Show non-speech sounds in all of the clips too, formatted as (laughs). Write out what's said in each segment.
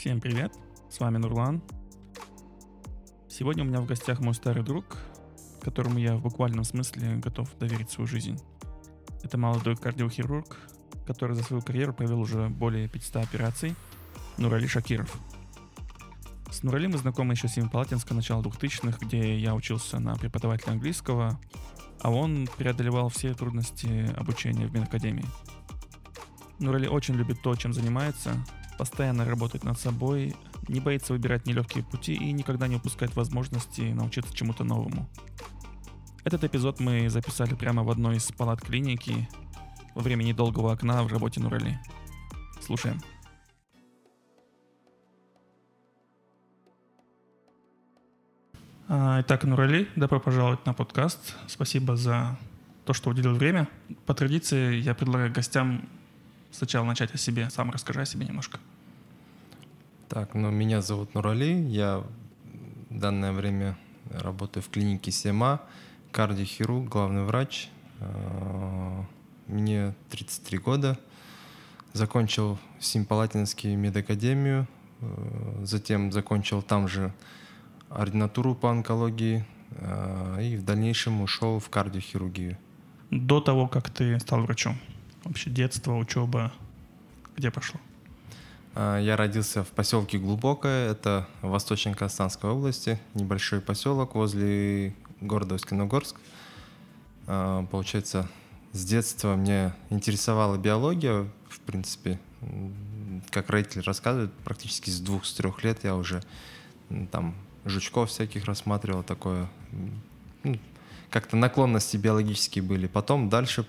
Всем привет, с вами Нурлан. Сегодня у меня в гостях мой старый друг, которому я в буквальном смысле готов доверить свою жизнь. Это молодой кардиохирург, который за свою карьеру провел уже более 500 операций, Нурали Шакиров. С Нурали мы знакомы еще с Семипалатинска начала 2000-х, где я учился на преподавателя английского, а он преодолевал все трудности обучения в Медакадемии. Нурали очень любит то, чем занимается, постоянно работает над собой, не боится выбирать нелегкие пути и никогда не упускает возможности научиться чему-то новому. Этот эпизод мы записали прямо в одной из палат клиники во время недолгого окна в работе Нурали. Слушаем. Итак, Нурали, добро пожаловать на подкаст. Спасибо за то, что уделил время. По традиции я предлагаю гостям сначала начать о себе. Сам расскажи о себе немножко. Так, ну меня зовут Нурали. Я в данное время работаю в клинике СЕМА, кардиохирург, главный врач. А, мне 33 года. Закончил Симпалатинский медакадемию, э, затем закончил там же ординатуру по онкологии а, и в дальнейшем ушел в кардиохирургию. До того, как ты стал врачом? Вообще детство, учеба, где прошло? А, я родился в поселке Глубокое, это в Восточно-Казахстанской области, небольшой поселок возле города Усть-Киногорск. А, получается, с детства мне интересовала биология, в принципе, как родители рассказывают, практически с двух-с трех лет я уже там жучков всяких рассматривал, такое, ну, как-то наклонности биологические были. Потом дальше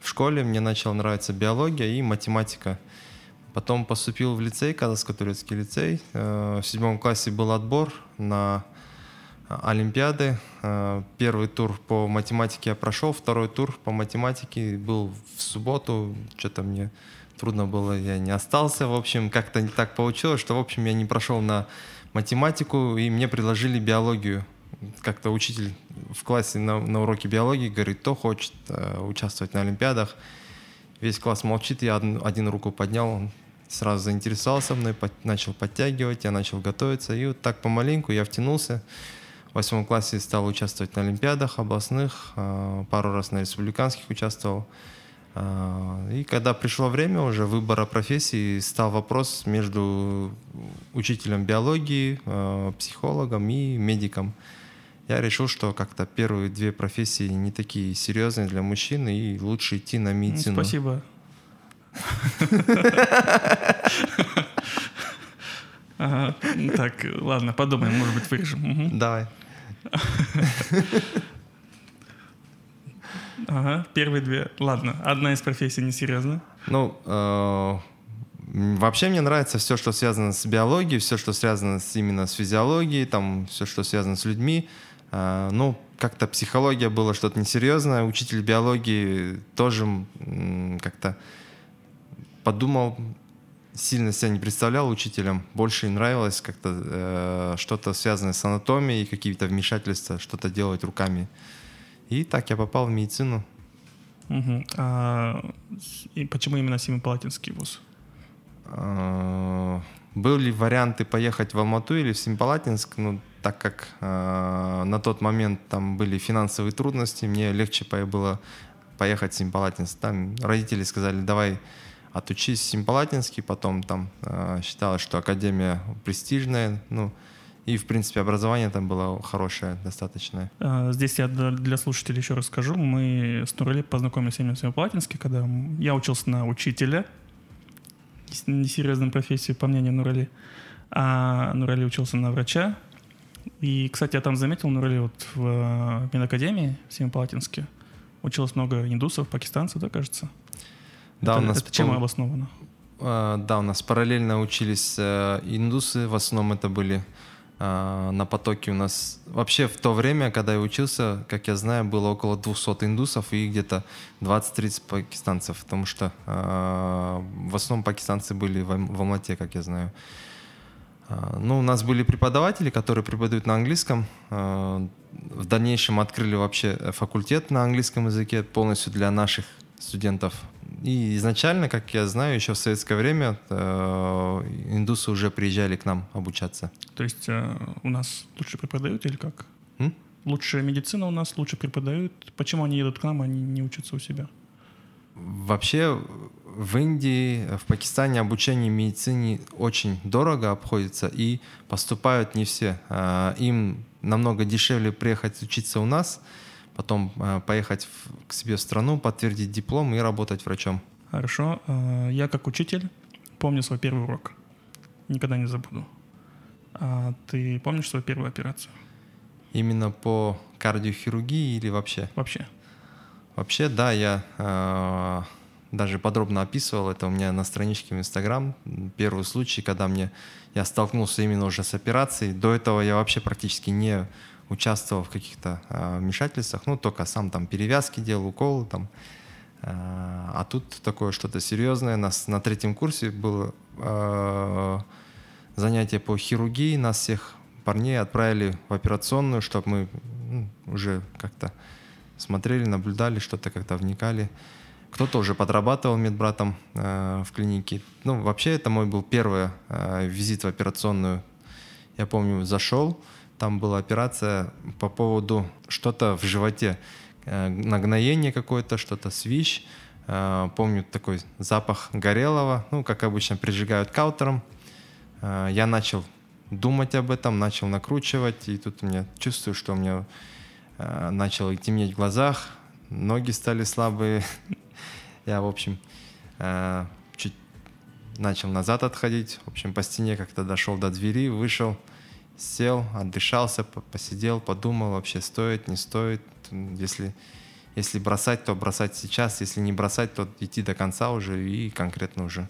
в школе мне начала нравиться биология и математика. Потом поступил в лицей, Казахско-турецкий лицей. Э, в седьмом классе был отбор на Олимпиады. Э, первый тур по математике я прошел, второй тур по математике был в субботу. Что-то мне трудно было, я не остался. В общем, как-то не так получилось, что, в общем, я не прошел на математику, и мне предложили биологию как-то учитель в классе на, на уроке биологии говорит, кто хочет э, участвовать на Олимпиадах. Весь класс молчит, я один, один руку поднял, он сразу заинтересовался мной, под, начал подтягивать, я начал готовиться. И вот так помаленьку я втянулся. В восьмом классе стал участвовать на Олимпиадах областных, э, пару раз на республиканских участвовал. Э, и когда пришло время уже выбора профессии, стал вопрос между учителем биологии, э, психологом и медиком я решил, что как-то первые две профессии не такие серьезные для мужчин, и лучше идти на медицину. Спасибо. Так, ладно, подумаем, может быть, вырежем. Давай. Ага, первые две. Ладно, одна из профессий несерьезно. Ну, э, Вообще мне нравится все, что связано с биологией, все, что связано с, именно с физиологией, там, все, что связано с людьми. А, ну, как-то психология была что-то несерьезное. Учитель биологии тоже как-то подумал, сильно себя не представлял учителем. Больше нравилось как-то э, что-то связанное с анатомией, какие-то вмешательства, что-то делать руками. И так я попал в медицину. Угу. А, и почему именно Семипалатинский вуз? А, были варианты поехать в Алмату или в Семипалатинск, но так как э, на тот момент там были финансовые трудности, мне легче было поехать в Семипалатинск. Там родители сказали, давай отучись в Семипалатинске, потом там э, считалось, что академия престижная, ну, и, в принципе, образование там было хорошее, достаточное. А, здесь я для слушателей еще расскажу. Мы с Нурали познакомились именно в Семипалатинске, когда я учился на учителя, несерьезной профессии, по мнению Нурали, а Нурали учился на врача. И, кстати, я там заметил, Нурали вот в э, медакадемии в Семипалатинске училось много индусов, пакистанцев, да, кажется? Да, это, у нас это чем обосновано? А, да, у нас параллельно учились э, индусы, в основном это были а, на потоке у нас... Вообще в то время, когда я учился, как я знаю, было около 200 индусов и где-то 20-30 пакистанцев, потому что э, в основном пакистанцы были в Алмате, как я знаю. Э, ну, у нас были преподаватели, которые преподают на английском. Э, в дальнейшем открыли вообще факультет на английском языке полностью для наших студентов. И изначально, как я знаю, еще в советское время э, индусы уже приезжали к нам обучаться. То есть э, у нас лучше преподают или как? М? Лучше медицина у нас, лучше преподают. Почему они едут к нам, а они не учатся у себя? Вообще в Индии, в Пакистане обучение медицине очень дорого обходится, и поступают не все. Э, им намного дешевле приехать учиться у нас, потом э, поехать к себе в страну, подтвердить диплом и работать врачом. Хорошо. Э, я как учитель помню свой первый урок. Никогда не забуду. А ты помнишь свою первую операцию? Именно по кардиохирургии или вообще? Вообще. Вообще, да, я даже подробно описывал это у меня на страничке в Инстаграм. Первый случай, когда мне я столкнулся именно уже с операцией. До этого я вообще практически не участвовал в каких-то э, вмешательствах, ну, только сам там перевязки делал, уколы там. Э, а тут такое что-то серьезное. Нас на третьем курсе было э, занятие по хирургии. Нас всех парней отправили в операционную, чтобы мы ну, уже как-то смотрели, наблюдали, что-то как-то вникали. Кто-то уже подрабатывал медбратом э, в клинике. Ну, вообще, это мой был первый э, визит в операционную. Я помню, зашел, там была операция по поводу что-то в животе, э, нагноение какое-то, что-то свищ. Э, помню такой запах горелого, ну, как обычно, прижигают каутером. Э, я начал думать об этом, начал накручивать, и тут у меня чувствую, что у меня начало темнеть в глазах, ноги стали слабые. (laughs) Я, в общем, чуть начал назад отходить. В общем, по стене как-то дошел до двери, вышел — сел, отдышался, посидел, подумал, вообще стоит, не стоит. Если, если бросать, то бросать сейчас, если не бросать, то идти до конца уже и конкретно уже.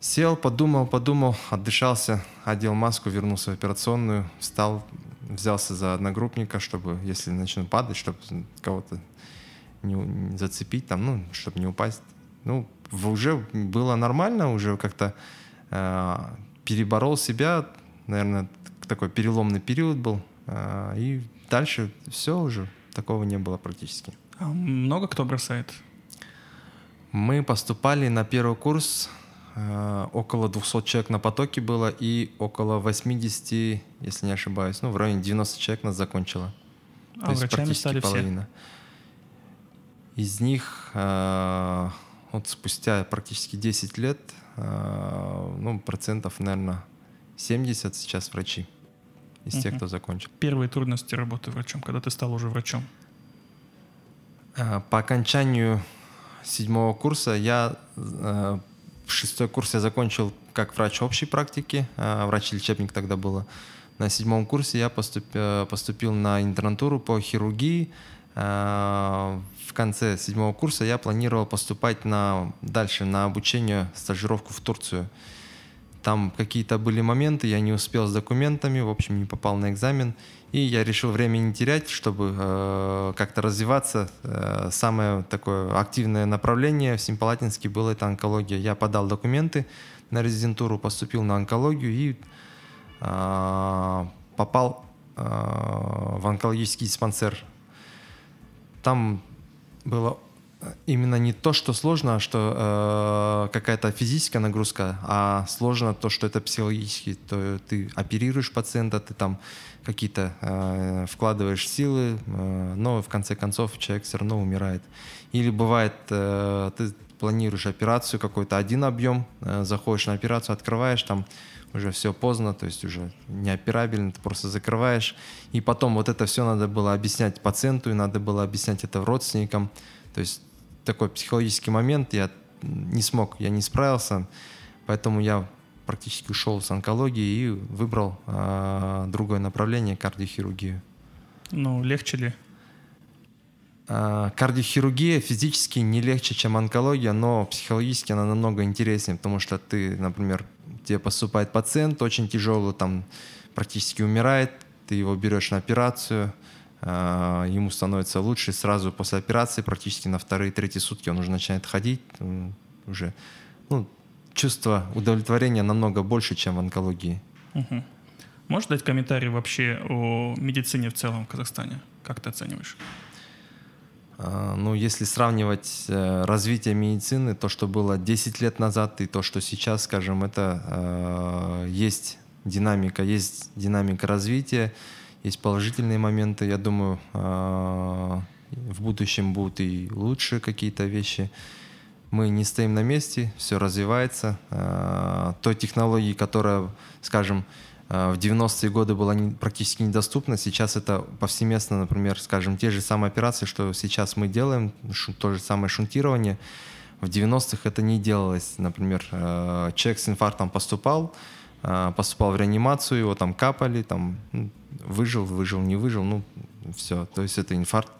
Сел, подумал, подумал, отдышался, одел маску, вернулся в операционную, встал, взялся за одногруппника, чтобы, если начну падать, чтобы кого-то не, зацепить, там, ну, чтобы не упасть. Ну, уже было нормально, уже как-то э, переборол себя, наверное, такой переломный период был. А, и дальше все уже, такого не было практически. А много кто бросает? Мы поступали на первый курс, а, около 200 человек на потоке было, и около 80, если не ошибаюсь, ну, в районе 90 человек нас закончило. А То есть практически стали половина. Все? Из них а, вот спустя практически 10 лет, ну, процентов, наверное, 70 сейчас врачи из угу. тех, кто закончил. Первые трудности работы врачом, когда ты стал уже врачом? А, по окончанию седьмого курса я э, в шестой курс я закончил как врач общей практики, врач-лечебник тогда было. На седьмом курсе я поступил, поступил на интернатуру по хирургии. А, в конце седьмого курса я планировал поступать на, дальше на обучение, стажировку в Турцию. Там какие-то были моменты, я не успел с документами, в общем, не попал на экзамен. И я решил время не терять, чтобы э, как-то развиваться. Э, самое такое активное направление в Симпалатинске было это онкология. Я подал документы на резидентуру, поступил на онкологию и э, попал э, в онкологический диспансер. Там было именно не то, что сложно, а что э, какая-то физическая нагрузка, а сложно то, что это психологически. То ты оперируешь пациента, ты там какие-то э, вкладываешь силы, э, но в конце концов человек все равно умирает. Или бывает, э, ты планируешь операцию какой-то один объем, э, заходишь на операцию, открываешь, там уже все поздно, то есть уже неоперабельно, ты просто закрываешь. И потом вот это все надо было объяснять пациенту, и надо было объяснять это родственникам. То есть такой психологический момент, я не смог, я не справился, поэтому я практически ушел с онкологии и выбрал э, другое направление кардиохирургию. Ну, легче ли? Э, кардиохирургия физически не легче, чем онкология, но психологически она намного интереснее, потому что ты, например, тебе поступает пациент очень тяжелый, там практически умирает, ты его берешь на операцию, э, ему становится лучше, сразу после операции, практически на вторые, третьи сутки он уже начинает ходить, уже ну, чувство удовлетворения намного больше, чем в онкологии. Угу. Можешь дать комментарий вообще о медицине в целом в Казахстане? Как ты оцениваешь? А, ну, если сравнивать э, развитие медицины, то, что было 10 лет назад, и то, что сейчас, скажем, это э, есть динамика, есть динамика развития, есть положительные моменты. Я думаю, э, в будущем будут и лучшие какие-то вещи мы не стоим на месте, все развивается. Той технологии, которая, скажем, в 90-е годы была не, практически недоступна, сейчас это повсеместно, например, скажем, те же самые операции, что сейчас мы делаем, то же самое шунтирование, в 90-х это не делалось. Например, а, человек с инфарктом поступал, поступал в реанимацию, его там капали, там ну, выжил, выжил, не выжил, ну все. То есть это инфаркт,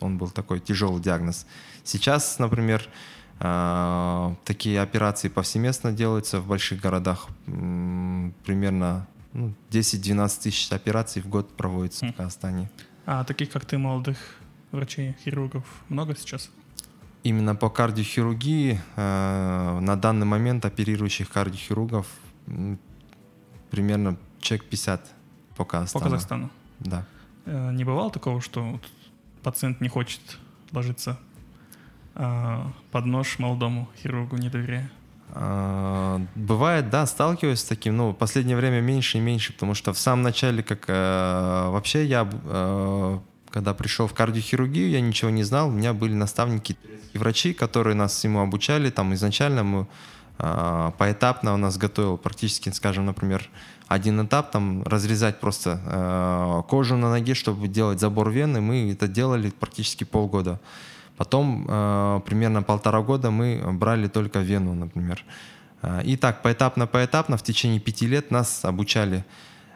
он был такой тяжелый диагноз. Сейчас, например, а, такие операции повсеместно делаются в больших городах. Примерно ну, 10-12 тысяч операций в год проводится в Казахстане. А таких, как ты, молодых врачей, хирургов много сейчас? Именно по кардиохирургии э, на данный момент оперирующих кардиохирургов примерно человек 50 по Казахстану. По Казахстану? Да. Э, не бывало такого, что вот пациент не хочет ложиться а, под нож молодому хирургу не доверяя? А, бывает, да, сталкиваюсь с таким, но в последнее время меньше и меньше, потому что в самом начале, как э, вообще я, э, когда пришел в кардиохирургию, я ничего не знал, у меня были наставники и врачи, которые нас всему обучали, там изначально мы э, поэтапно у нас готовил практически, скажем, например, один этап, там разрезать просто кожу на ноге, чтобы делать забор вены, мы это делали практически полгода. Потом э, примерно полтора года мы брали только Вену, например. Э, и так поэтапно-поэтапно в течение пяти лет нас обучали.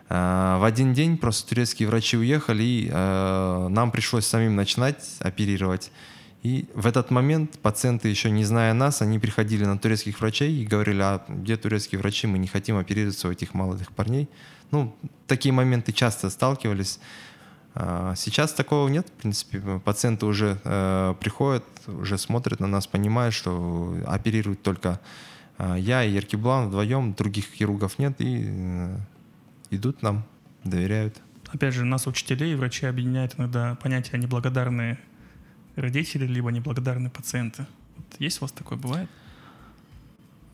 Э, в один день просто турецкие врачи уехали, и э, нам пришлось самим начинать оперировать. И в этот момент пациенты, еще не зная нас, они приходили на турецких врачей и говорили, а где турецкие врачи, мы не хотим оперироваться у этих молодых парней. Ну, такие моменты часто сталкивались. А, сейчас такого нет, в принципе. Пациенты уже э, приходят, уже смотрят на нас, понимают, что оперируют только э, я и Еркиблан вдвоем, других хирургов нет, и э, идут нам, доверяют. Опять же, нас, учителей и врачи, объединяет иногда понятие неблагодарные родители, либо неблагодарные пациенты. Вот есть у вас такое, бывает?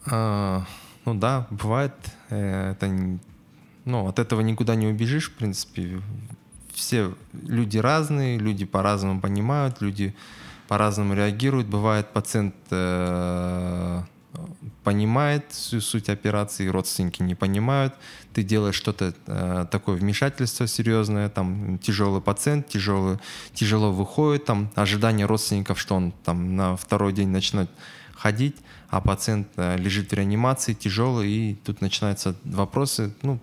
А, ну да, бывает. Э, это, ну, от этого никуда не убежишь, в принципе все люди разные, люди по-разному понимают, люди по-разному реагируют. Бывает, пациент э, понимает всю суть операции, родственники не понимают. Ты делаешь что-то э, такое вмешательство серьезное, там тяжелый пациент, тяжелый, тяжело выходит, там ожидание родственников, что он там на второй день начнет ходить, а пациент э, лежит в реанимации, тяжелый, и тут начинаются вопросы, ну,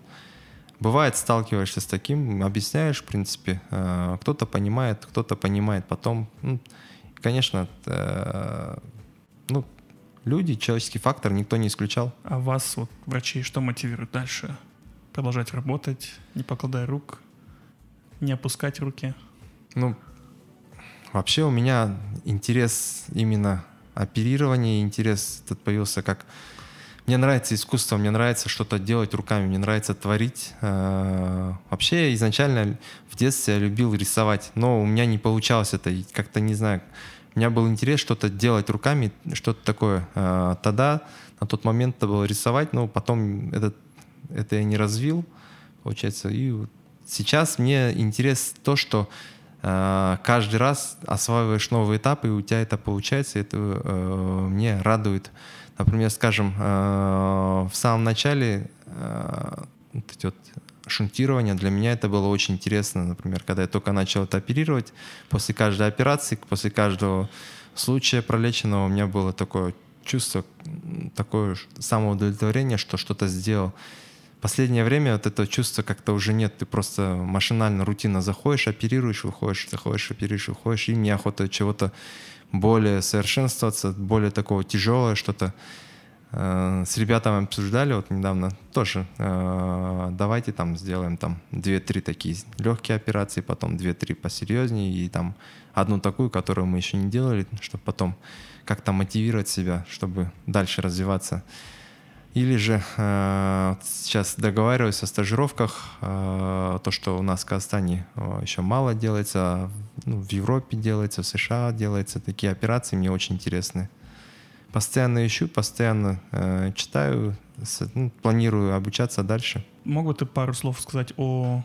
Бывает, сталкиваешься с таким, объясняешь, в принципе, э, кто-то понимает, кто-то понимает потом. Ну, конечно, э, ну, люди, человеческий фактор никто не исключал. А вас, вот, врачей, что мотивирует дальше? Продолжать работать, не покладая рук, не опускать руки? Ну, вообще у меня интерес именно оперирования, интерес этот появился как мне нравится искусство, мне нравится что-то делать руками, мне нравится творить. Э, вообще, изначально в детстве я любил рисовать, но у меня не получалось это. Как-то, не знаю, у меня был интерес что-то делать руками, что-то такое. Э, тогда, на тот момент это было рисовать, но потом это, это я не развил, получается. И сейчас мне интерес то, что э, каждый раз осваиваешь новый этап, и у тебя это получается, это мне радует. Например, скажем, э, в самом начале э, вот эти вот шунтирование, для меня это было очень интересно, например, когда я только начал это оперировать, после каждой операции, после каждого случая пролеченного у меня было такое чувство, такое самоудовлетворение, что что-то сделал. Последнее время вот это чувство как-то уже нет, ты просто машинально, рутинно заходишь, оперируешь, выходишь, заходишь, оперируешь, выходишь, и мне охота чего-то более совершенствоваться, более такого тяжелое что-то. Э, с ребятами обсуждали вот недавно тоже, э, давайте там сделаем там 2-3 такие легкие операции, потом 2-3 посерьезнее и там одну такую, которую мы еще не делали, чтобы потом как-то мотивировать себя, чтобы дальше развиваться. Или же э, сейчас договариваюсь о стажировках, э, то, что у нас в Казахстане э, еще мало делается, ну, в Европе делается, в США делается, такие операции мне очень интересны. Постоянно ищу, постоянно э, читаю, с, ну, планирую обучаться дальше. Мог ты пару слов сказать о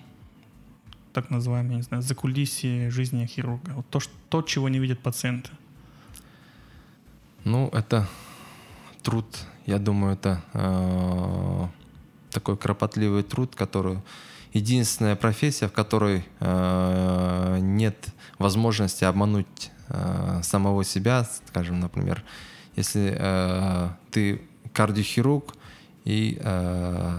так называемом, я не знаю, закулисье жизни хирурга? Вот то, что, то, чего не видят пациенты. Ну, это труд, я думаю, это э, такой кропотливый труд, который единственная профессия, в которой э, нет возможности обмануть э, самого себя, скажем, например, если э, ты кардиохирург и э,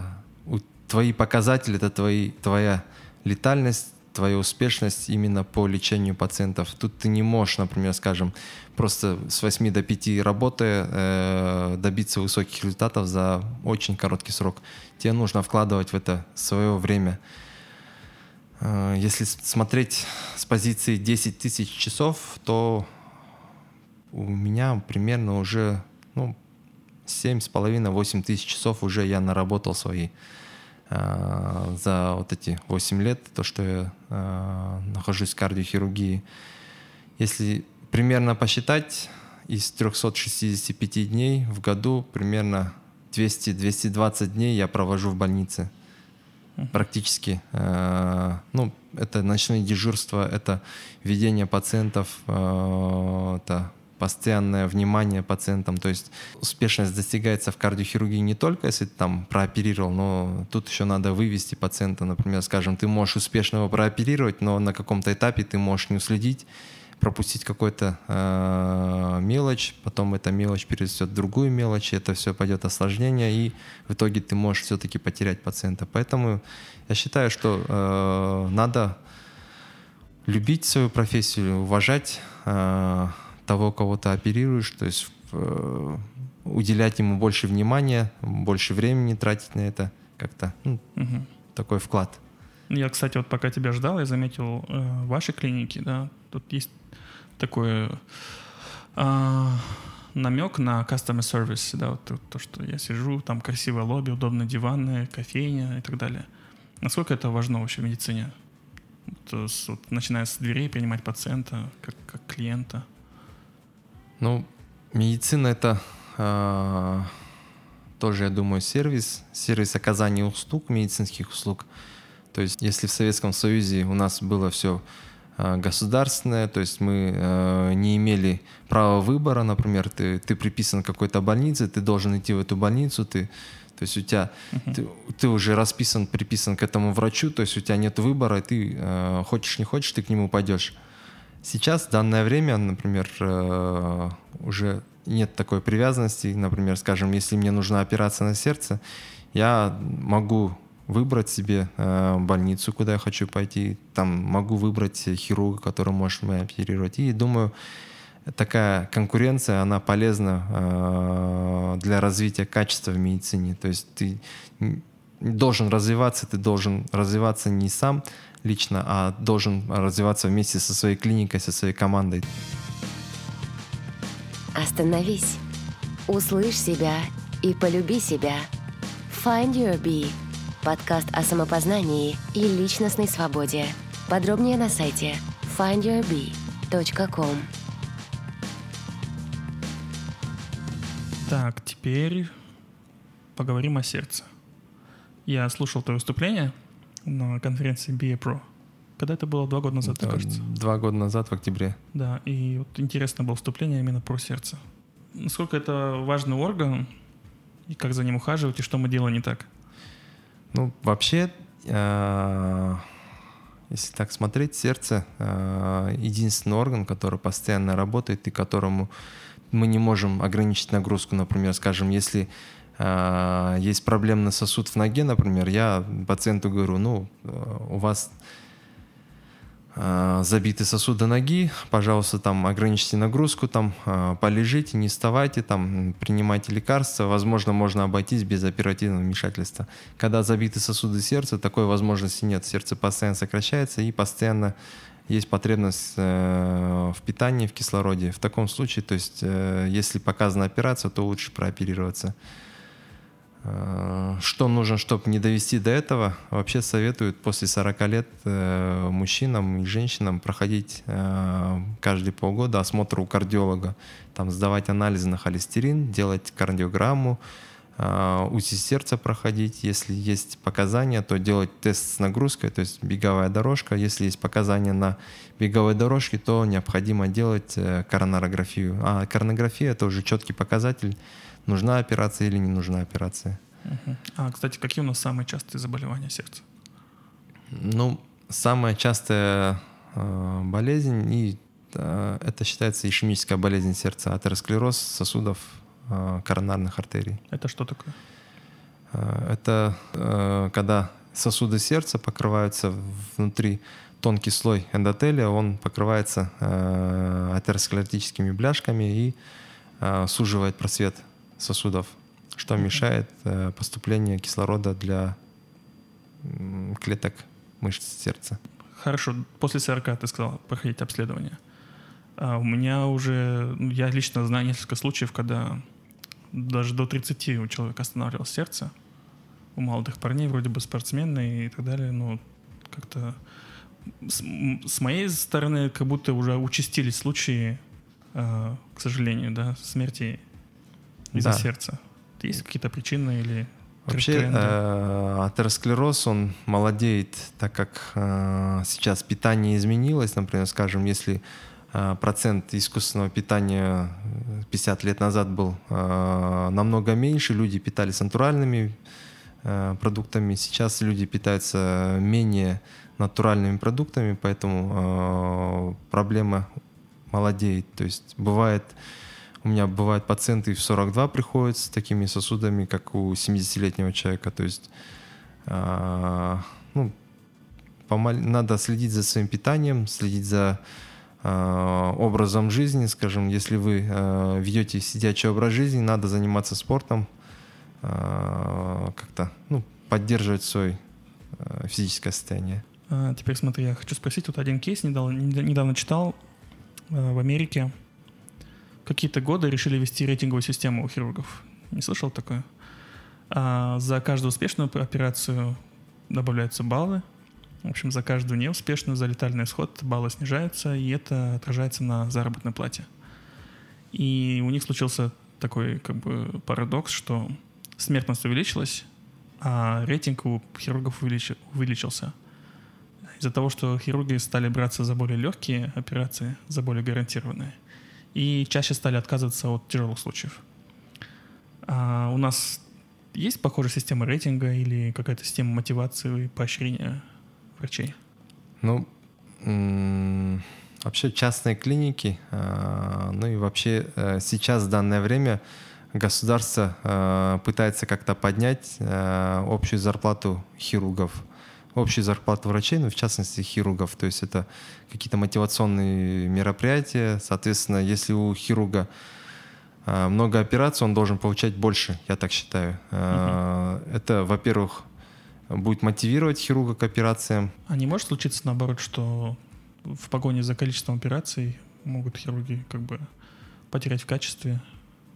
твои показатели это твои, твоя летальность, твоя успешность именно по лечению пациентов. Тут ты не можешь, например, скажем, просто с 8 до 5 работая э, добиться высоких результатов за очень короткий срок. Тебе нужно вкладывать в это свое время. Э, если смотреть с позиции 10 тысяч часов, то у меня примерно уже ну, 7,5-8 тысяч часов уже я наработал свои за вот эти 8 лет, то, что я э, нахожусь в кардиохирургии. Если примерно посчитать, из 365 дней в году примерно 200-220 дней я провожу в больнице. Практически. Э, ну, это ночные дежурства, это ведение пациентов, э, это постоянное внимание пациентам. То есть успешность достигается в кардиохирургии не только если ты там прооперировал, но тут еще надо вывести пациента. Например, скажем, ты можешь успешно его прооперировать, но на каком-то этапе ты можешь не уследить, пропустить какую-то э, мелочь, потом эта мелочь перерастет в другую мелочь, это все пойдет осложнение, и в итоге ты можешь все-таки потерять пациента. Поэтому я считаю, что э, надо любить свою профессию, уважать э, того, кого ты оперируешь, то есть э, уделять ему больше внимания, больше времени тратить на это, как-то ну, угу. такой вклад. Я, кстати, вот пока тебя ждал, я заметил э, в вашей клинике, да, тут есть такой э, намек на customer service, да, вот то, то, что я сижу, там красивое лобби, удобные диваны, кофейня и так далее. Насколько это важно вообще в медицине? Вот, вот, начиная с дверей принимать пациента как, как клиента. Ну, медицина это э, тоже, я думаю, сервис, сервис оказания услуг, медицинских услуг. То есть, если в Советском Союзе у нас было все э, государственное, то есть мы э, не имели права выбора, например, ты, ты приписан к какой-то больнице, ты должен идти в эту больницу, ты, то есть у тебя, uh-huh. ты, ты уже расписан, приписан к этому врачу, то есть у тебя нет выбора, ты э, хочешь не хочешь, ты к нему пойдешь. Сейчас, в данное время, например, э, уже нет такой привязанности. Например, скажем, если мне нужна операция на сердце, я могу выбрать себе э, больницу, куда я хочу пойти, там могу выбрать хирурга, который может меня оперировать. И думаю, такая конкуренция, она полезна э, для развития качества в медицине. То есть ты должен развиваться, ты должен развиваться не сам, лично, а должен развиваться вместе со своей клиникой, со своей командой. Остановись, услышь себя и полюби себя. Find Your Bee – подкаст о самопознании и личностной свободе. Подробнее на сайте findyourbee.com. Так, теперь поговорим о сердце. Я слушал твое выступление – на конференции BA Pro. Когда это было? Два года назад, Да, кажется. Два года назад, в октябре. Да, и вот интересно было вступление именно про сердце. Насколько это важный орган, и как за ним ухаживать, и что мы делаем не так? Ну, вообще, э, если так смотреть, сердце э, единственный орган, который постоянно работает и которому мы не можем ограничить нагрузку. Например, скажем, если есть проблемный сосуд в ноге, например, я пациенту говорю, ну, э, у вас э, забиты сосуды ноги, пожалуйста, там ограничьте нагрузку, там э, полежите, не вставайте, там принимайте лекарства, возможно, можно обойтись без оперативного вмешательства. Когда забиты сосуды сердца, такой возможности нет, сердце постоянно сокращается и постоянно есть потребность э, в питании, в кислороде. В таком случае, то есть, э, если показана операция, то лучше прооперироваться. Э, Что нужно, чтобы не довести до этого? Вообще советуют после 40 лет э, мужчинам и женщинам проходить э, каждые полгода осмотр у кардиолога, там сдавать анализы на холестерин, делать кардиограмму, УЗИ сердца проходить. Если есть показания, то делать тест с нагрузкой, то есть беговая дорожка. Если есть показания на беговой дорожке, то необходимо делать коронарографию. А коронарография это уже четкий показатель, нужна операция или не нужна операция. Мгм. А, кстати, какие у нас самые частые заболевания сердца? Ну, самая частая э, болезнь, и э, это считается ишемическая болезнь сердца, атеросклероз сосудов э, коронарных артерий. Это что такое? Э, это э, когда сосуды сердца покрываются внутри тонкий слой эндотелия, он покрывается э, атеросклеротическими бляшками и э, суживает просвет сосудов, что мешает э, поступлению кислорода для клеток мышц сердца. Хорошо, после 40 ты сказал проходить обследование. А у меня уже, ну, я лично знаю несколько случаев, когда даже до 30 у человека останавливалось сердце. У молодых парней, вроде бы спортсмены и так далее, но как-то с, с моей стороны как будто уже участились случаи, э, к сожалению, да, смерти из-за Да. сердца. Есть какие-то причины или Вообще э, атеросклероз, он молодеет, так как э, сейчас питание изменилось. Например, скажем, если э, процент искусственного питания э, 50 лет назад был э, намного меньше, люди питались натуральными э, продуктами. Сейчас люди питаются менее натуральными продуктами, поэтому э, проблема молодеет. То есть бывает, у меня бывают пациенты в 42 приходят с такими сосудами, как у 70-летнего человека. То есть а, ну, помаль- надо следить за своим питанием, следить за а, образом жизни, скажем, если вы а, ведете сидячий образ жизни, надо заниматься спортом, а, как-то ну, поддерживать свое а, физическое состояние. Теперь смотри, я хочу спросить, вот один кейс недавно, недавно читал э, в Америке. Какие-то годы решили ввести рейтинговую систему у хирургов. Не слышал такое? А, за каждую успешную операцию добавляются баллы. В общем, за каждую неуспешную, за летальный исход баллы снижаются, и это отражается на заработной плате. И у них случился такой как бы парадокс, что смертность увеличилась, а рейтинг у хирургов увеличи- увеличился. Из-за того, что хирурги стали браться за более легкие операции, за более гарантированные, и чаще стали отказываться от тяжелых случаев. А у нас есть похожая система рейтинга или какая-то система мотивации и поощрения врачей? Ну, вообще частные клиники, а, ну и вообще э, сейчас в данное время государство э, пытается как-то поднять э, общую зарплату хирургов, общую зарплату врачей, ну в частности хирургов. То есть это какие-то мотивационные мероприятия. Соответственно, если у хирурга э, много операций, он должен получать больше, я так считаю. Э, Это, во-первых, будет мотивировать хирурга к операциям. А не может случиться наоборот, что в погоне за количеством операций могут хирурги как бы потерять в качестве,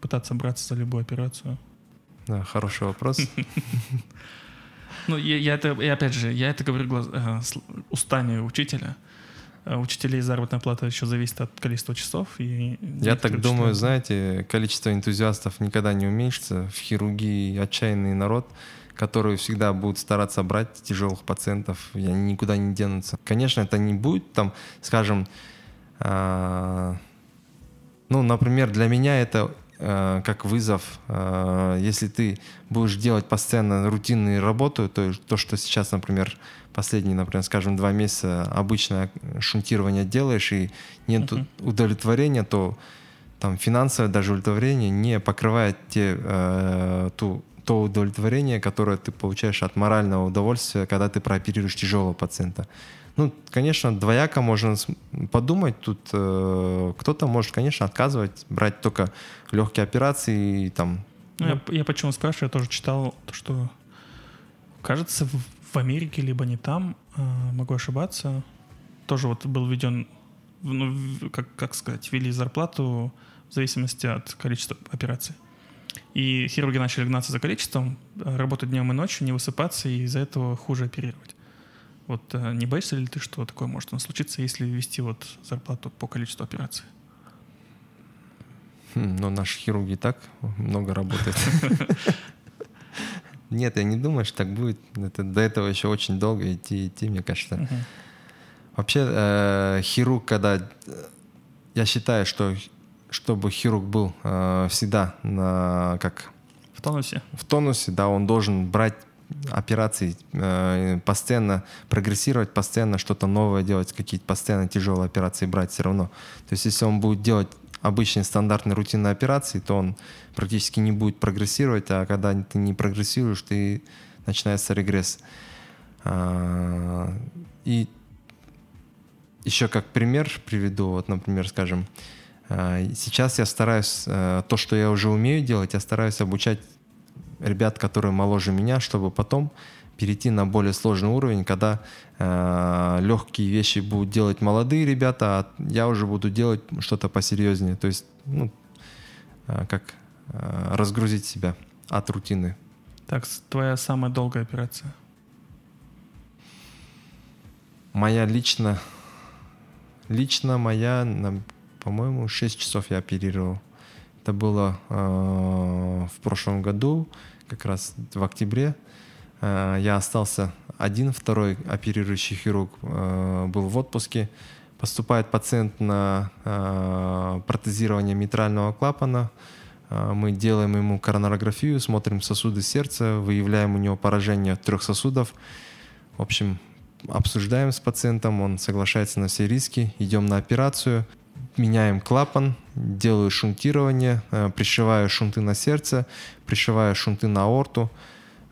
пытаться браться за любую операцию? Да, хороший вопрос. (laughs) Ну, я, я это, и опять же, я это говорю глаз- э, устами учителя. Э, Учителей заработная плата еще зависит от количества часов. И Я так некоторые думаю, знаете, количество энтузиастов никогда не уменьшится. В хирургии отчаянный народ, которые всегда будут стараться брать тяжелых пациентов, и они никуда не денутся. Конечно, это не будет там, скажем, э, ну, например, для меня это э, как вызов, э, если ты будешь делать постоянно рутинную работу, то, то что сейчас, например, последние, например, скажем, два месяца обычное шунтирование делаешь и нет uh-huh. удовлетворения, то там финансовое даже удовлетворение не покрывает те, э, ту, то удовлетворение, которое ты получаешь от морального удовольствия, когда ты прооперируешь тяжелого пациента. Ну, конечно, двояко можно подумать. Тут э, кто-то может, конечно, отказывать, брать только легкие операции и там. Ну, я, я почему спрашиваю, я тоже читал, что кажется, в, в Америке, либо не там, э, могу ошибаться, тоже вот был введен, ну, как, как сказать, ввели зарплату в зависимости от количества операций. И хирурги начали гнаться за количеством, э, работать днем и ночью, не высыпаться, и из-за этого хуже оперировать. Вот э, не боишься ли ты, что такое может случиться, если ввести вот зарплату по количеству операций? Хм, но наши хирурги и так много работают. (laughs) Нет, я не думаю, что так будет. Это, до этого еще очень долго идти, идти, мне кажется. Вообще, э, хирург, когда... Я считаю, что чтобы хирург был э, всегда на, как... В тонусе? В тонусе, да, он должен брать операции, э, постоянно прогрессировать, постоянно что-то новое делать, какие-то постоянно тяжелые операции брать все равно. То есть если он будет делать обычные стандартные рутинные операции, то он практически не будет прогрессировать, а когда ты не прогрессируешь, ты начинается регресс. А, и еще как пример приведу, вот, например, скажем, а, сейчас я стараюсь, э, то, что я уже умею делать, я стараюсь обучать ребят, которые моложе меня, чтобы потом перейти на более сложный уровень, когда э, легкие вещи будут делать молодые ребята, а я уже буду делать что-то посерьезнее. То есть, ну, э, как э, разгрузить себя от рутины. Так, твоя самая долгая операция? Моя лично, лично моя по-моему, 6 часов я оперировал. Это было э, в прошлом году, как раз в октябре. Э, я остался один, второй оперирующий хирург э, был в отпуске. Поступает пациент на протезирование митрального клапана. Мы делаем ему коронарографию, смотрим сосуды сердца, выявляем у него поражение трех сосудов. В общем, обсуждаем с пациентом, он соглашается на все риски, идем на операцию меняем клапан, делаю шунтирование, э, пришиваю шунты на сердце, пришиваю шунты на аорту,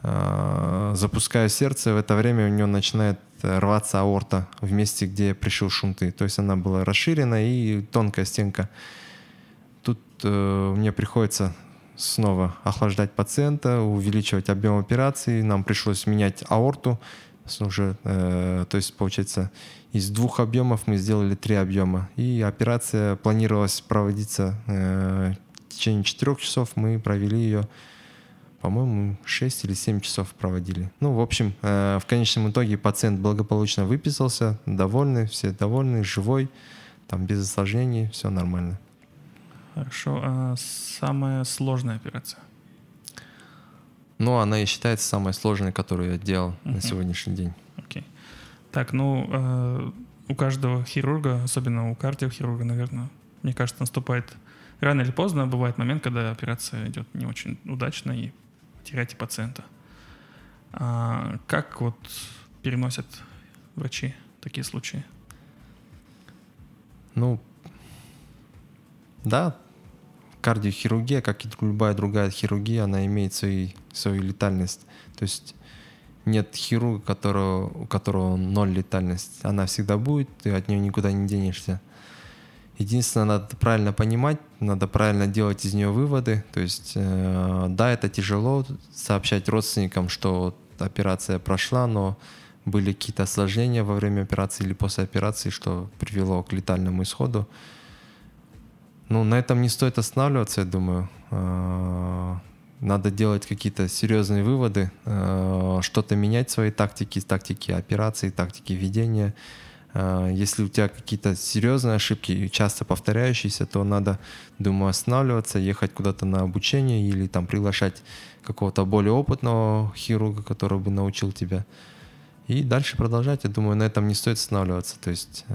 э, запускаю сердце, в это время у него начинает рваться аорта в месте, где пришил шунты. То есть она была расширена и тонкая стенка. Тут э, мне приходится снова охлаждать пациента, увеличивать объем операции. Нам пришлось менять аорту, уже, э, то есть получается из двух объемов мы сделали три объема. И операция планировалась проводиться э, в течение четырех часов. Мы провели ее, по-моему, 6 или 7 часов проводили. Ну, в общем, э, в конечном итоге пациент благополучно выписался, довольный, все довольны, живой, там без осложнений, все нормально. Хорошо. А самая сложная операция? Ну, она и считается самой сложной, которую я делал uh-huh. на сегодняшний день. Окей. Okay. Так, ну, э, у каждого хирурга, особенно у кардиохирурга, наверное, мне кажется, наступает рано или поздно, бывает момент, когда операция идет не очень удачно и теряете пациента. А как вот переносят врачи такие случаи? Ну, да, кардиохирургия, как и любая другая хирургия, она имеет свои, свою летальность. То есть нет хирурга, которого, у которого ноль летальность. Она всегда будет, ты от нее никуда не денешься. Единственное, надо правильно понимать, надо правильно делать из нее выводы. То есть, э, да, это тяжело сообщать родственникам, что операция прошла, но были какие-то осложнения во время операции или после операции, что привело к летальному исходу. Ну, на этом не стоит останавливаться, я думаю. Э, надо делать какие-то серьезные выводы, э, что-то менять в своей тактике, тактики операций, тактики ведения, Э, если у тебя какие-то серьезные ошибки, часто повторяющиеся, то надо, думаю, останавливаться, ехать куда-то на обучение или там приглашать какого-то более опытного хирурга, который бы научил тебя. И дальше продолжать. Я думаю, на этом не стоит останавливаться. То есть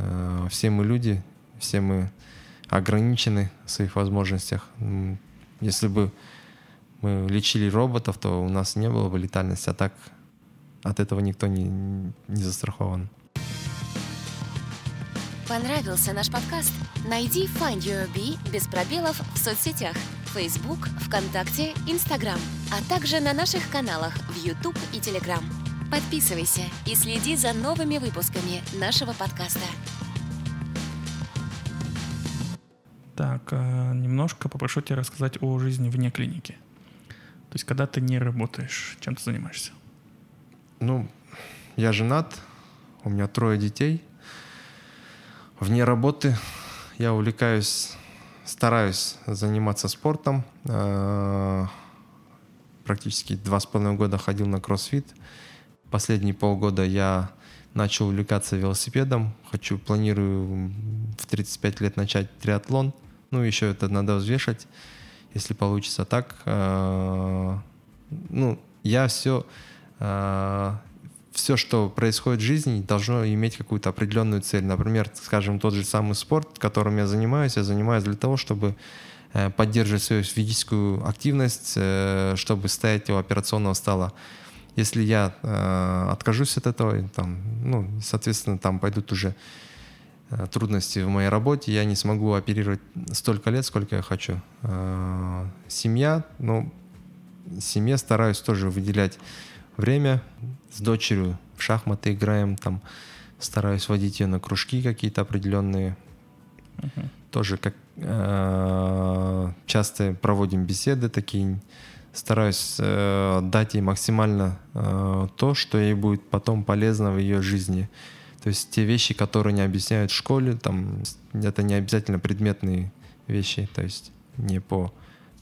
все мы люди, все мы ограничены в своих возможностях. Если бы мы лечили роботов, то у нас не было бы летальности, а так от этого никто не, не застрахован. Понравился наш подкаст? Найди Find Your Bee без пробелов в соцсетях Facebook, ВКонтакте, Instagram, а также на наших каналах в YouTube и Telegram. Подписывайся и следи за новыми выпусками нашего подкаста. Так, э, немножко попрошу тебя рассказать о жизни вне клиники. То есть, когда ты не работаешь, чем ты занимаешься? Ну, я женат, у меня трое детей. Вне работы я увлекаюсь, стараюсь заниматься спортом. Э, практически два с половиной года ходил на кроссфит. Последние полгода я начал увлекаться велосипедом. Хочу, планирую в 35 лет начать триатлон. Ну, еще это надо взвешать, если получится так. Э, ну, я все, э, все, что происходит в жизни, должно иметь какую-то определенную цель. Например, скажем, тот же самый спорт, которым я занимаюсь, я занимаюсь для того, чтобы э, поддерживать свою физическую активность, чтобы стоять у операционного стола. Если я э, откажусь от этого, там, ну, соответственно, там пойдут уже трудности в моей работе, я не смогу оперировать столько лет, сколько я хочу. Э, семья, ну, семье стараюсь тоже выделять время. С дочерью в шахматы играем, там стараюсь водить ее на кружки какие-то определенные. Uh-huh. Тоже как э, часто проводим беседы такие стараюсь э, дать ей максимально э, то, что ей будет потом полезно в ее жизни. То есть те вещи, которые не объясняют в школе, там это не обязательно предметные вещи, то есть не по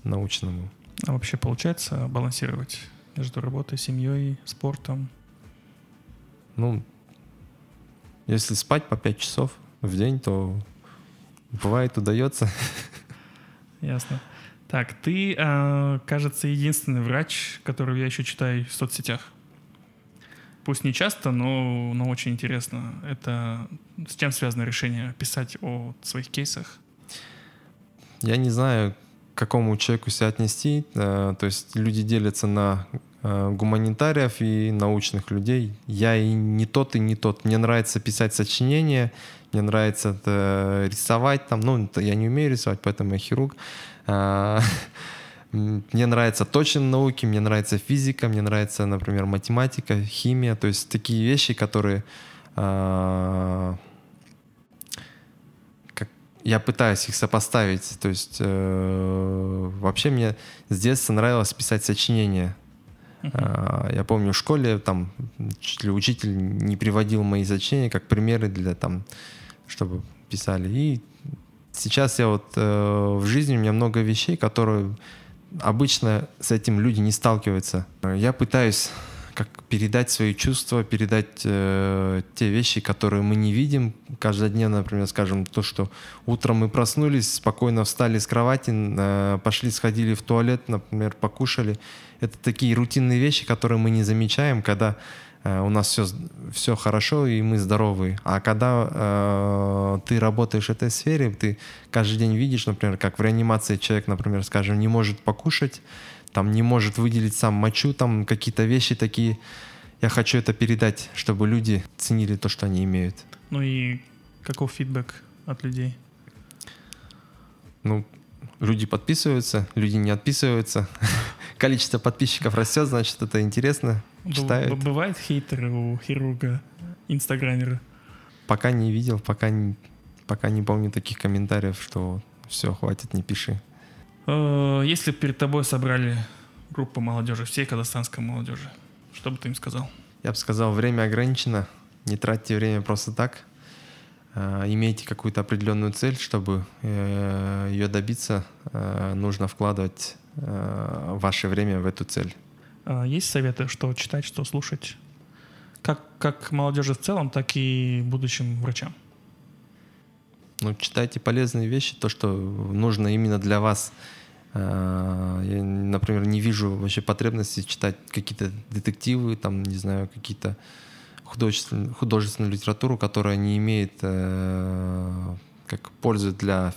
научному. А вообще получается балансировать между работой, семьей, спортом? Ну, если спать по 5 часов в день, то бывает удается. Ясно. Так, ты, э, кажется, единственный врач, которого я еще читаю в соцсетях. Пусть не часто, но, но очень интересно. Это с чем связано решение писать о своих кейсах? Я не знаю, к какому человеку себя отнести. Э, то есть люди делятся на э, гуманитариев и научных людей. Я и не тот, и не тот. Мне нравится писать сочинения, мне нравится это рисовать. Там, ну, я не умею рисовать, поэтому я хирург. (laughs) Мне нравятся точные науки, мне нравится физика, мне нравится, например, математика, химия, то есть такие вещи, которые а, как, я пытаюсь их сопоставить. То есть э, вообще мне с детства нравилось писать сочинения. Uh-huh. Я помню в школе там чуть ли учитель не приводил мои сочинения как примеры для там, чтобы писали. И сейчас я вот э, в жизни у меня много вещей, которые обычно с этим люди не сталкиваются. Я пытаюсь как передать свои чувства, передать э, те вещи, которые мы не видим каждодневно, например, скажем, то, что утром мы проснулись, спокойно встали с кровати, э, пошли, сходили в туалет, например, покушали. Это такие рутинные вещи, которые мы не замечаем, когда у нас все, все хорошо, и мы здоровы. А когда э, ты работаешь в этой сфере, ты каждый день видишь, например, как в реанимации человек, например, скажем, не может покушать, там не может выделить сам мочу, там какие-то вещи такие. Я хочу это передать, чтобы люди ценили то, что они имеют. Ну и каков фидбэк от людей? Ну, люди подписываются, люди не отписываются. (laughs) Количество подписчиков растет, значит, это интересно читают. Бывает хейтеры у хирурга, инстаграмера? Пока не видел, пока не, пока не помню таких комментариев, что все, хватит, не пиши. Э, если перед тобой собрали группу молодежи, всей казахстанской молодежи, что бы ты им сказал? Я бы сказал, время ограничено, не тратьте время просто так. Э, имейте какую-то определенную цель, чтобы э, ее добиться, нужно вкладывать ваше время в эту цель. А, есть советы, что читать, что слушать? Как, как молодежи в целом, так и будущим врачам. Ну, читайте полезные вещи, то, что нужно именно для вас. А, я, например, не вижу вообще потребности читать какие-то детективы, там, не знаю, какие-то художественную, художественную литературу, которая не имеет э, как пользы для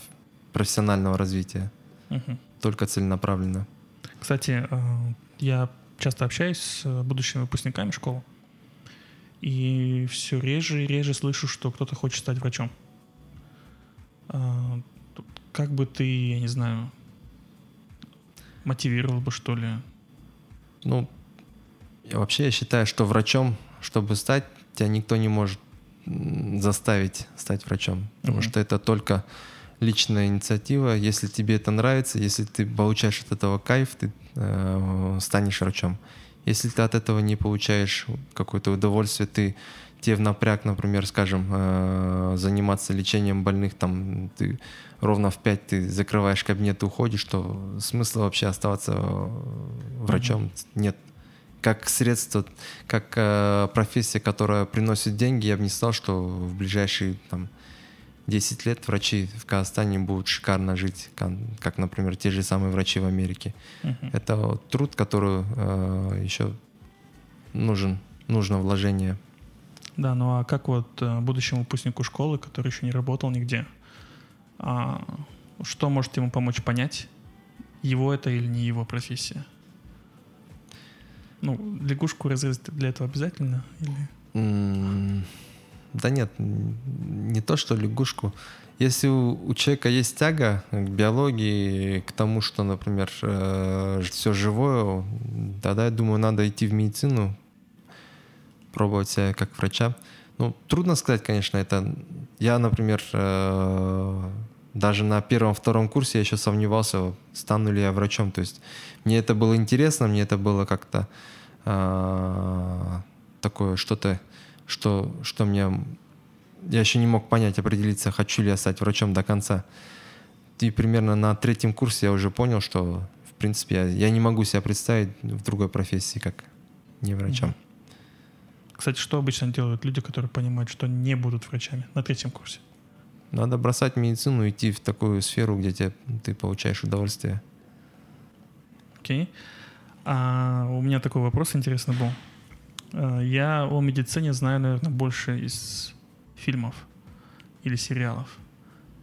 профессионального развития, угу. Только целенаправленно. Кстати, э, я часто общаюсь с будущими выпускниками школы, и все реже и реже слышу, что кто-то хочет стать врачом. Э, как бы ты, я не знаю, мотивировал бы, что ли? Ну, вообще я считаю, что врачом, чтобы стать, тебя никто не может заставить стать врачом, потому mm-hmm. что это только личная инициатива. Если тебе это нравится, если ты получаешь от этого кайф, ты э, станешь врачом. Если ты от этого не получаешь какое-то удовольствие, ты тебе в напряг, например, скажем, э, заниматься лечением больных, там ты ровно в 5 ты закрываешь кабинет и уходишь, то смысла вообще оставаться врачом mm-hmm. нет как средство, как э, профессия, которая приносит деньги, я бы не сказал, что в ближайшие там, 10 лет врачи в Казахстане будут шикарно жить, как, например, те же самые врачи в Америке. Uh-huh. Это труд, который э, еще нужен, нужно вложение. Да, ну а как вот э, будущему выпускнику школы, который еще не работал нигде, а, что может ему помочь понять, его это или не его профессия? Ну, лягушку разрезать для этого обязательно? Или? Да нет, не то, что лягушку. Если у, у человека есть тяга к биологии, к тому, что, например, э, все живое, тогда, я думаю, надо идти в медицину, пробовать себя как врача. Ну, трудно сказать, конечно, это... Я, например, э, даже на первом-втором курсе я еще сомневался, стану ли я врачом. То есть мне это было интересно, мне это было как-то э, такое что-то, что, что мне... Я еще не мог понять, определиться, хочу ли я стать врачом до конца. И примерно на третьем курсе я уже понял, что, в принципе, я, я не могу себя представить в другой профессии, как не врачом. Кстати, что обычно делают люди, которые понимают, что не будут врачами на третьем курсе? Надо бросать медицину, идти в такую сферу, где тебе, ты получаешь удовольствие. Окей. Okay. А у меня такой вопрос интересный был. А, я о медицине знаю, наверное, больше из фильмов или сериалов.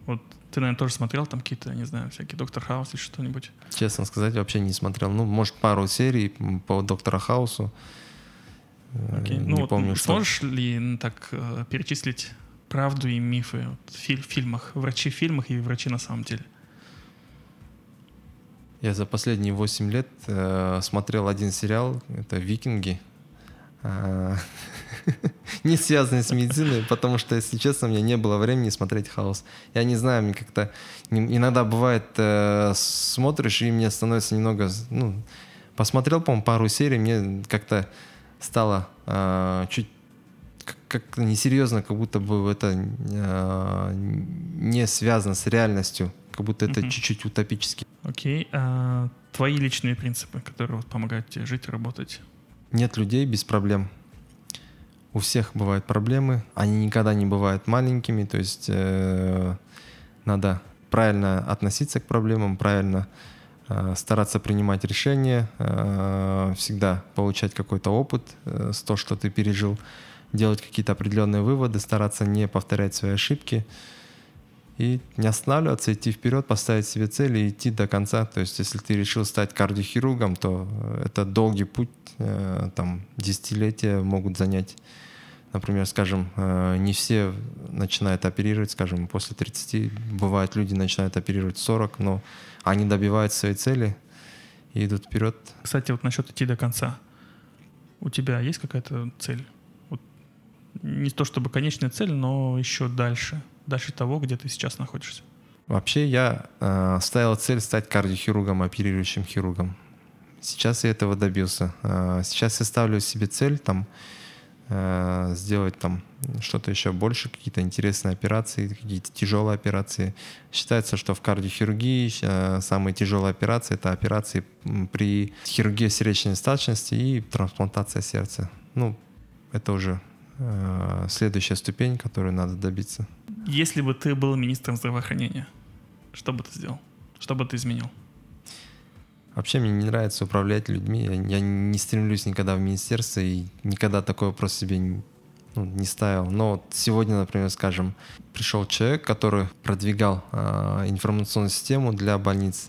Вот ты, наверное, тоже смотрел там какие-то, не знаю, всякие Доктор Хаус или что-нибудь? Честно сказать, вообще не смотрел. Ну, может, пару серий по Доктора Хаусу. Okay. Не ну, помню, вот, что. Сможешь ли так э, перечислить правду и мифы в фильмах, врачи в фильмах и врачи на самом деле? Я за последние 8 лет э, смотрел один сериал, это «Викинги», э, (laughs) не связанный с медициной, потому что, если честно, у меня не было времени смотреть «Хаос». Я не знаю, мне как-то... Иногда бывает, э, смотришь, и мне становится немного... Ну, посмотрел, по-моему, пару серий, мне как-то стало э, чуть как несерьезно, как будто бы это э, не связано с реальностью, как будто это uh-huh. чуть-чуть утопически. Окей. Okay. А твои личные принципы, которые вот помогают тебе жить и работать? Нет людей без проблем. У всех бывают проблемы, они никогда не бывают маленькими, то есть э, надо правильно относиться к проблемам, правильно э, стараться принимать решения, э, всегда получать какой-то опыт э, с то, что ты пережил делать какие-то определенные выводы, стараться не повторять свои ошибки и не останавливаться, идти вперед, поставить себе цели и идти до конца. То есть, если ты решил стать кардиохирургом, то это долгий путь, э, там, десятилетия могут занять. Например, скажем, э, не все начинают оперировать, скажем, после 30. Бывают люди начинают оперировать 40, но они добивают своей цели и идут вперед. Кстати, вот насчет идти до конца. У тебя есть какая-то цель? не то чтобы конечная цель, но еще дальше, дальше того, где ты сейчас находишься? Вообще я э, ставил цель стать кардиохирургом, оперирующим хирургом. Сейчас я этого добился. Э, сейчас я ставлю себе цель там э, сделать там что-то еще больше, какие-то интересные операции, какие-то тяжелые операции. Считается, что в кардиохирургии э, самые тяжелые операции это операции при хирургии сердечной недостаточности и трансплантация сердца. Ну, это уже э, следующая ступень, которую надо добиться. Если бы ты был министром здравоохранения, что бы ты сделал? Что бы ты изменил? Вообще мне не нравится управлять людьми. Я, я не стремлюсь никогда в министерство и никогда такой вопрос себе не, ну, не ставил. Но вот сегодня, например, скажем, пришел человек, который продвигал э, информационную систему для больниц.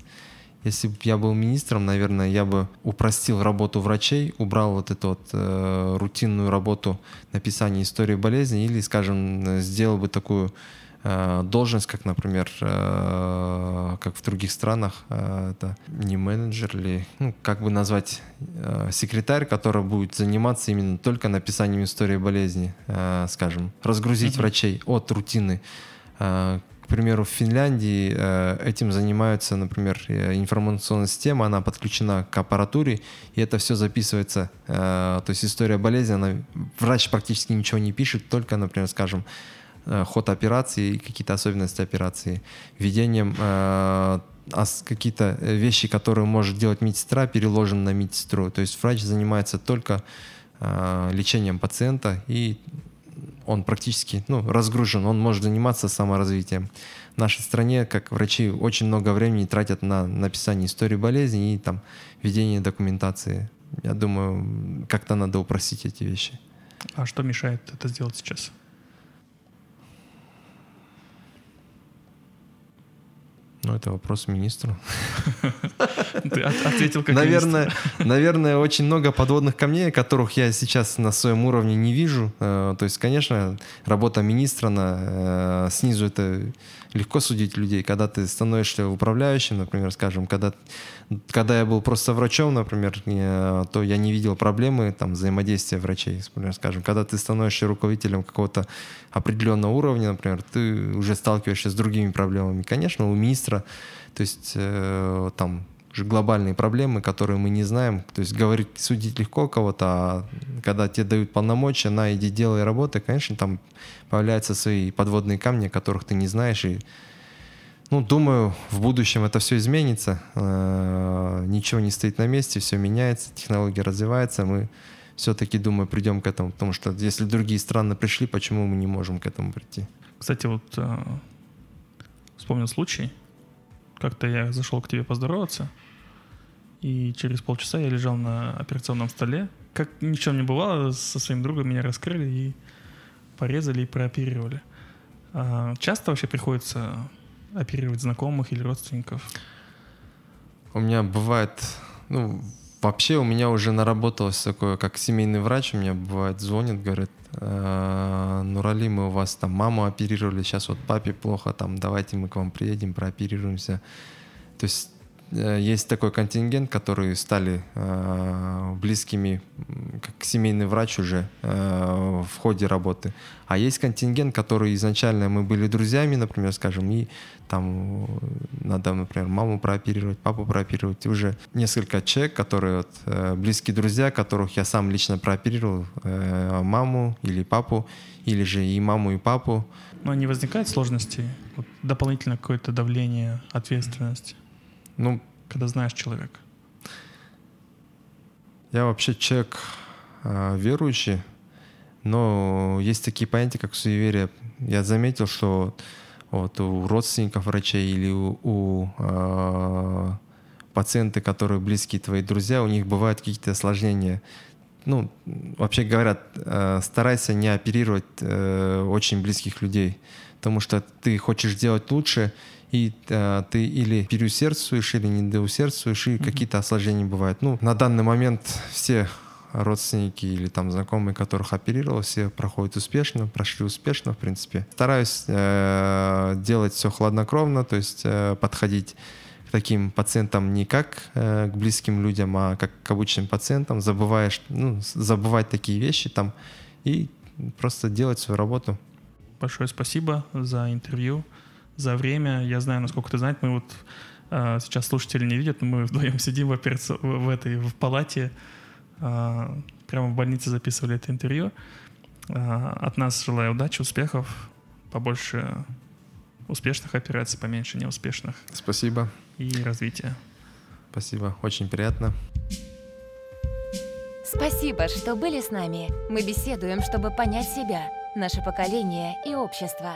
Если бы я был министром, наверное, я бы упростил работу врачей, убрал вот эту вот э, рутинную работу написания истории болезни или, скажем, сделал бы такую Э, должность, как, например, э, как в других странах, э, это не менеджер или, ну, как бы назвать, секретарь, который будет заниматься именно только написанием истории болезни, скажем, разгрузить mm-hmm. врачей от рутины. Примеру, в Финляндии этим занимаются, например, информационная система, она подключена к аппаратуре, и это все записывается. То есть история болезни, она, врач практически ничего не пишет, только, например, скажем, Э, ход операции и какие-то особенности операции, введением э, какие-то вещи, которые может делать медсестра, переложены на медсестру. То есть врач занимается только э, лечением пациента, и он практически ну, разгружен, он может заниматься саморазвитием. В нашей стране, как врачи, очень много времени тратят на написание истории болезни и там, ведение документации. Я думаю, как-то надо упростить эти вещи. А что мешает это сделать сейчас? Ну, это вопрос министру. (laughs) Ты ответил как наверное, (laughs) наверное, очень много подводных камней, которых я сейчас на своем уровне не вижу. Э, то есть, конечно, работа министра на, э, снизу это легко судить людей. Когда ты становишься управляющим, например, скажем, когда, когда я был просто врачом, например, то я не видел проблемы там, взаимодействия врачей. Например, скажем, когда ты становишься руководителем какого-то определенного уровня, например, ты уже сталкиваешься с другими проблемами. Конечно, у министра, то есть э, там уже глобальные проблемы, которые мы не знаем. То есть говорить, судить легко кого-то, а когда тебе дают полномочия, на иди делай работы, конечно, там появляются свои подводные камни, которых ты не знаешь. И, ну, думаю, в будущем это все изменится. Э, ничего не стоит на месте, все меняется, технология развивается. Мы все-таки, думаю, придем к этому, потому что если другие страны пришли, почему мы не можем к этому прийти? Кстати, вот э, вспомнил случай. Как-то я зашел к тебе поздороваться, и через полчаса я лежал на операционном столе. Как ничего не бывало, со своим другом меня раскрыли и порезали и прооперировали. А часто вообще приходится оперировать знакомых или родственников? У меня бывает, ну, вообще у меня уже наработалось такое, как семейный врач, у меня бывает звонит, говорит, «Э, Нурали, мы у вас там маму оперировали, сейчас вот папе плохо, там давайте мы к вам приедем, прооперируемся. То есть есть такой контингент, которые стали э, близкими, как семейный врач уже э, в ходе работы. А есть контингент, который изначально мы были друзьями, например, скажем, и там надо, например, маму прооперировать, папу прооперировать. И уже несколько человек, которые вот, э, близкие друзья, которых я сам лично прооперировал, э, маму или папу, или же и маму, и папу. Но не возникает сложностей? Вот дополнительно какое-то давление, ответственность? Ну, когда знаешь человека? Я вообще человек э, верующий, но есть такие понятия, как суеверие. Я заметил, что вот у родственников врачей или у, у э, пациенты, которые близкие твои друзья, у них бывают какие-то осложнения. Ну, вообще говорят, э, старайся не оперировать э, очень близких людей, потому что ты хочешь делать лучше, и э, ты или переусердствуешь, или недоусердствуешь, и mm-hmm. какие-то осложнения бывают. Ну, на данный момент все родственники или там знакомые, которых оперировал, все проходят успешно, прошли успешно, в принципе. Стараюсь э, делать все хладнокровно, то есть э, подходить к таким пациентам не как э, к близким людям, а как к обычным пациентам, забываешь, ну, забывать такие вещи там и просто делать свою работу. Большое спасибо за интервью за время. Я знаю, насколько ты знаешь, мы вот э, сейчас слушатели не видят, но мы вдвоем (laughs) сидим в, операци... в этой в палате, э, прямо в больнице записывали это интервью. Э, от нас желаю удачи, успехов, побольше успешных операций, поменьше неуспешных. Спасибо. И развития. Спасибо, очень приятно. Спасибо, что были с нами. Мы беседуем, чтобы понять себя, наше поколение и общество.